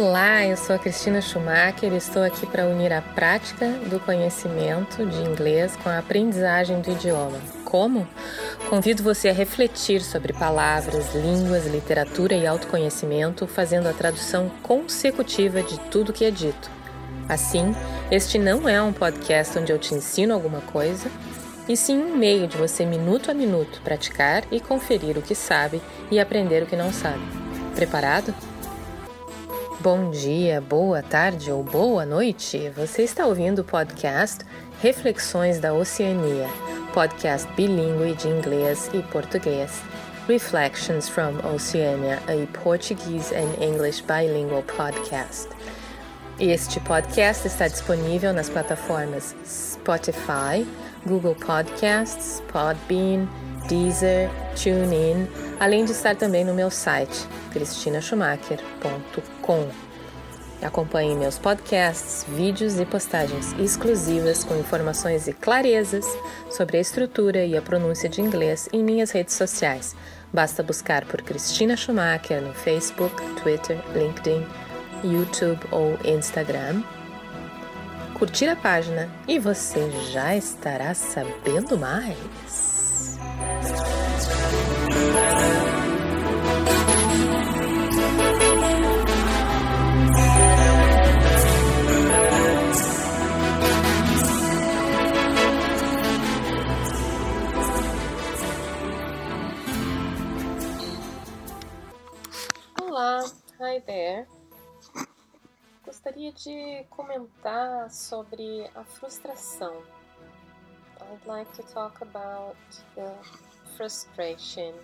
Olá, eu sou a Cristina Schumacher e estou aqui para unir a prática do conhecimento de inglês com a aprendizagem do idioma. Como? Convido você a refletir sobre palavras, línguas, literatura e autoconhecimento, fazendo a tradução consecutiva de tudo que é dito. Assim, este não é um podcast onde eu te ensino alguma coisa, e sim um meio de você, minuto a minuto, praticar e conferir o que sabe e aprender o que não sabe. Preparado? Bom dia, boa tarde ou boa noite. Você está ouvindo o podcast Reflexões da Oceania, podcast bilíngue de inglês e português. Reflections from Oceania, a Portuguese and English bilingual podcast. Este podcast está disponível nas plataformas Spotify, Google Podcasts, Podbean, Deezer, TuneIn, além de estar também no meu site cristinaschumacher.com. Acompanhe meus podcasts, vídeos e postagens exclusivas com informações e clarezas sobre a estrutura e a pronúncia de inglês em minhas redes sociais. Basta buscar por Cristina Schumacher no Facebook, Twitter, LinkedIn, YouTube ou Instagram. Curtir a página e você já estará sabendo mais. There. Gostaria de comentar sobre a frustração. I'd like to talk about the frustration.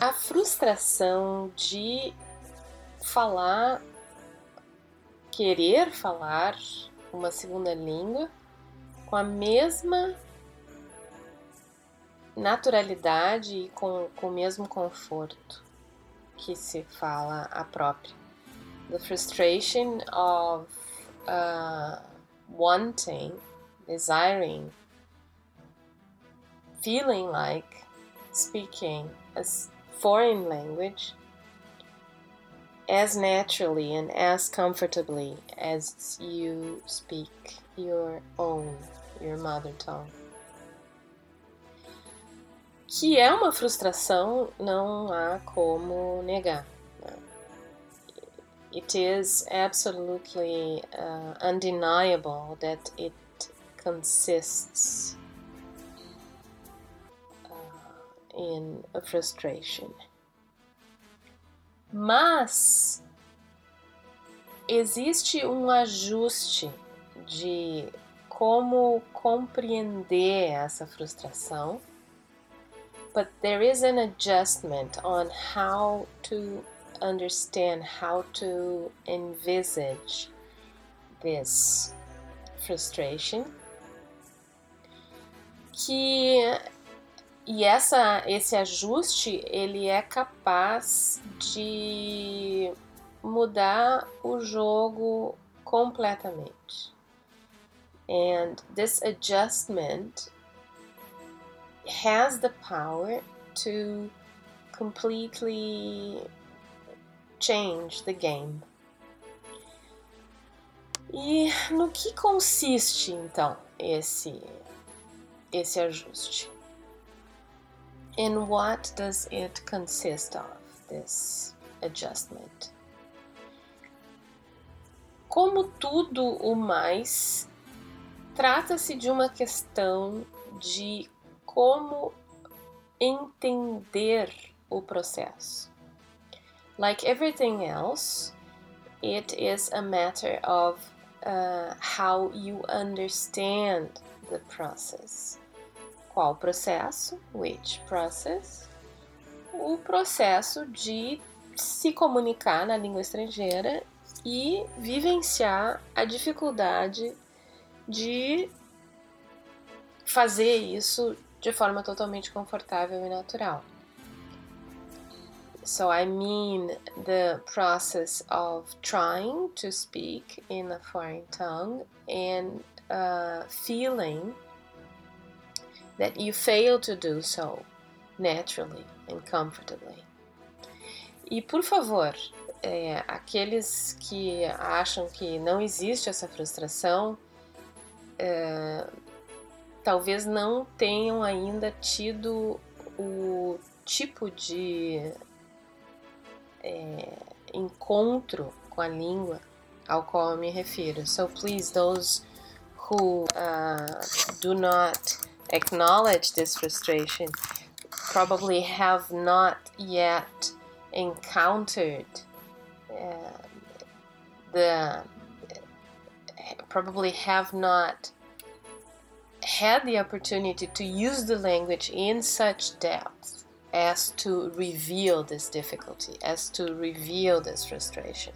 A frustração de falar, querer falar uma segunda língua com a mesma naturalidade e com, com o mesmo conforto que se fala a própria. The frustration of uh, wanting, desiring, feeling like speaking a foreign language as naturally and as comfortably as you speak your own, your mother tongue. Que é uma frustração, não há como negar. Né? It is absolutely uh, undeniable that it consists uh, in a frustration. Mas existe um ajuste de como compreender essa frustração but there is an adjustment on how to understand, how to envisage this frustration. Que e essa esse ajuste ele é capaz de mudar o jogo completamente. And this adjustment has the power to completely change the game. E no que consiste então esse esse ajuste? In what does it consist of this adjustment? Como tudo o mais, trata-se de uma questão de como entender o processo. Like everything else, it is a matter of uh, how you understand the process. Qual processo? Which process? O processo de se comunicar na língua estrangeira e vivenciar a dificuldade de fazer isso de forma totalmente confortável e natural. So I mean the process of trying to speak in a foreign tongue and uh, feeling that you fail to do so naturally and comfortably. E por favor, é, aqueles que acham que não existe essa frustração, é, talvez não tenham ainda tido o tipo de é, encontro com a língua ao qual eu me refiro. So please, those who uh, do not acknowledge this frustration probably have not yet encountered uh, the probably have not had the opportunity to use the language in such depth as to reveal this difficulty, as to reveal this frustration.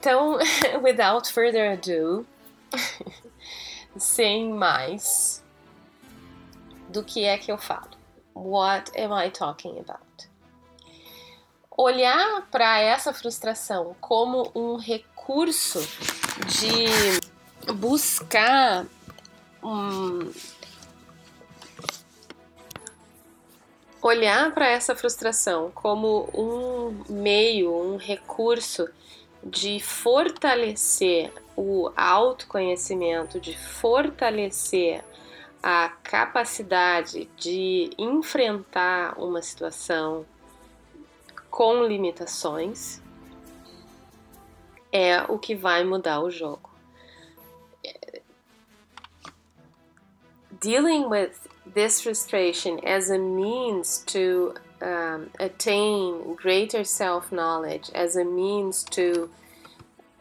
Então, without further ado, sem mais, do que é que eu falo? What am I talking about? Olhar para essa frustração como um recurso de buscar um, olhar para essa frustração como um meio, um recurso de fortalecer o autoconhecimento, de fortalecer a capacidade de enfrentar uma situação com limitações, é o que vai mudar o jogo. Dealing with this frustration as a means to um, attain greater self knowledge, as a means to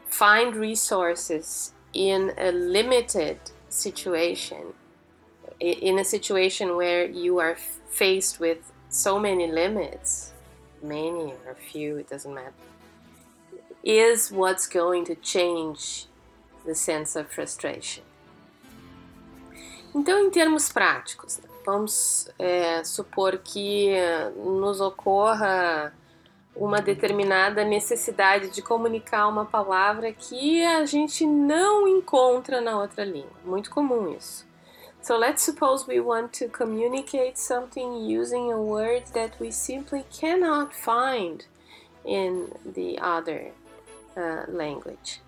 find resources in a limited situation, in a situation where you are faced with so many limits, many or few, it doesn't matter, is what's going to change the sense of frustration. Então, em termos práticos, vamos é, supor que nos ocorra uma determinada necessidade de comunicar uma palavra que a gente não encontra na outra língua. Muito comum isso. So let's suppose we want to communicate something using a word that we simply cannot find in the other uh, language,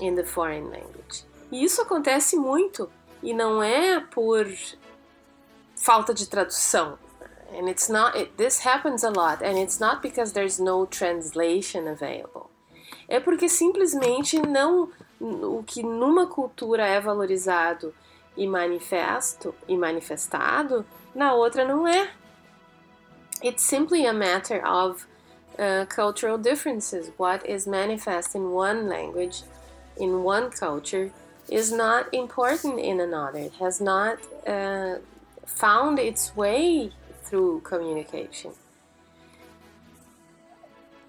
in the foreign language. E isso acontece muito e não é por falta de tradução. And it's not it, this happens a lot and it's not because there's no translation available. É porque simplesmente não o que numa cultura é valorizado e manifesto e manifestado, na outra não é. It's simply a matter of uh, cultural differences. What is manifest in one language, in one culture, is not important in another. It has not uh, found its way through communication.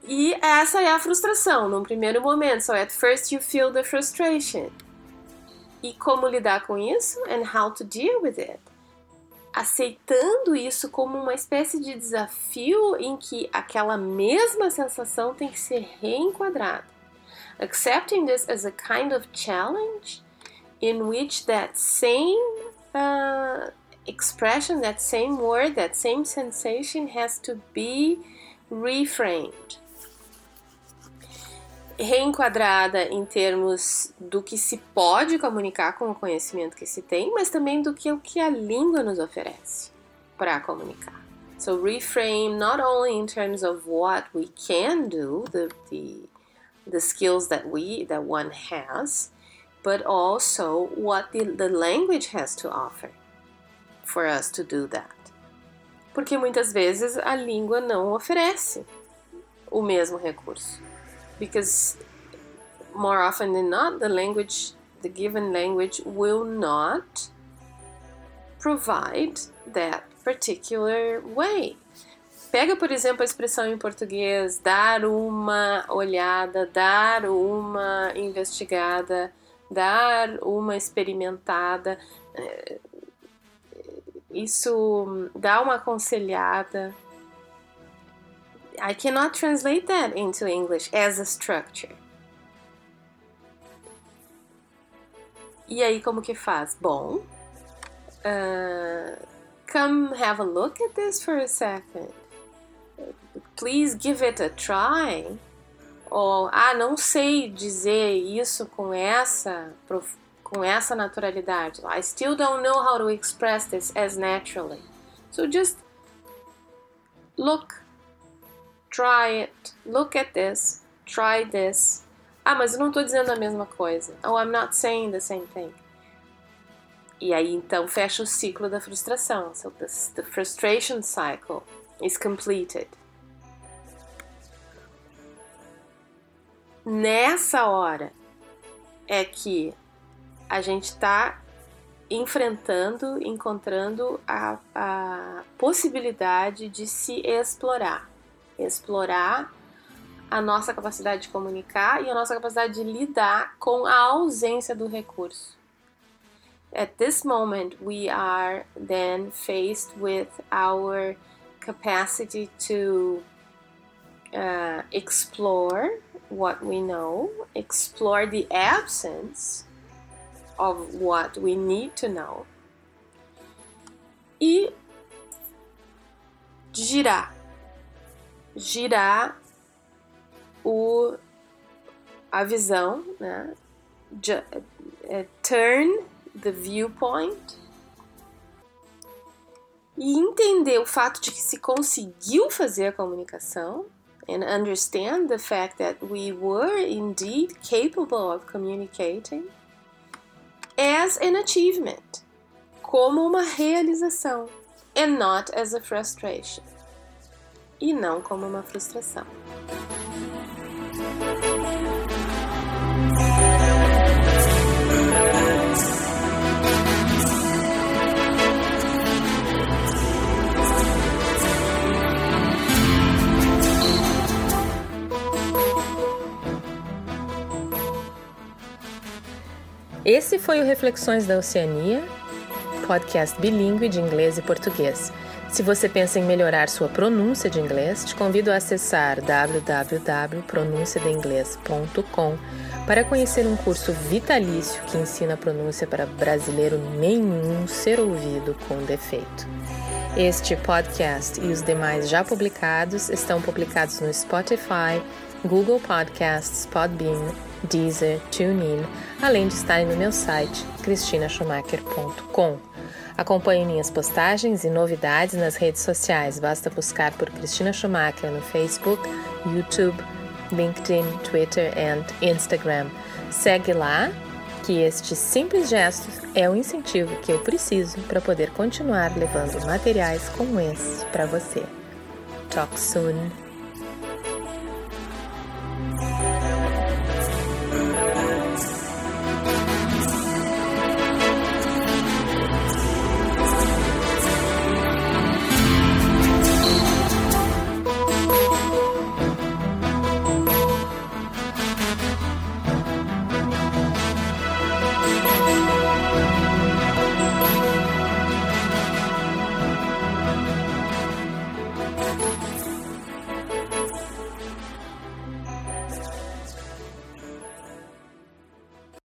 E essa é a frustração num primeiro momento. So at first you feel the frustration. E como lidar com isso? And how to deal with it. Aceitando isso como uma espécie de desafio em que aquela mesma sensação tem que ser reenquadrada. Accepting this as a kind of challenge in which that same uh, expression, that same word, that same sensation has to be reframed. Reenquadrada em termos do que se pode comunicar com o conhecimento que se tem, mas também do que o que a língua nos oferece para comunicar. So reframe not only in terms of what we can do, the, the, the skills that we that one has, but also what the, the language has to offer for us to do that. Porque muitas vezes a língua não oferece o mesmo recurso. Because more often than not, the language, the given language will not provide that particular way. Pega, por exemplo, a expressão em português dar uma olhada, dar uma investigada, dar uma experimentada. Isso dá uma aconselhada. I cannot translate that into English as a structure. E aí, como que faz? Bom, uh, come have a look at this for a second. Please give it a try. Ou, ah, não sei dizer isso com essa com essa naturalidade. I still don't know how to express this as naturally. So just look, try it, look at this, try this. Ah, mas eu não estou dizendo a mesma coisa. Oh, I'm not saying the same thing. E aí então fecha o ciclo da frustração. So this, the frustration cycle is completed. Nessa hora é que a gente está enfrentando, encontrando a, a possibilidade de se explorar. Explorar a nossa capacidade de comunicar e a nossa capacidade de lidar com a ausência do recurso. At this moment, we are then faced with our capacity to uh, explore what we know, explore the absence of what we need to know e girar, girar o a visão, né? É, turn the viewpoint e entender o fato de que se conseguiu fazer a comunicação and understand the fact that we were indeed capable of communicating as an achievement, como uma realização, and not as a frustration, e não como uma frustração. Esse foi o Reflexões da Oceania, podcast bilíngue de inglês e português. Se você pensa em melhorar sua pronúncia de inglês, te convido a acessar www.pronunciadeinglês.com para conhecer um curso vitalício que ensina a pronúncia para brasileiro nenhum ser ouvido com defeito. Este podcast e os demais já publicados estão publicados no Spotify, Google Podcasts, Podbean, Deezer, TuneIn, além de estarem no meu site cristinaschumacher.com. Acompanhe minhas postagens e novidades nas redes sociais. Basta buscar por Cristina Schumacher no Facebook, YouTube, LinkedIn, Twitter e Instagram. Segue lá, que este simples gesto é o incentivo que eu preciso para poder continuar levando materiais como esse para você. Talk soon.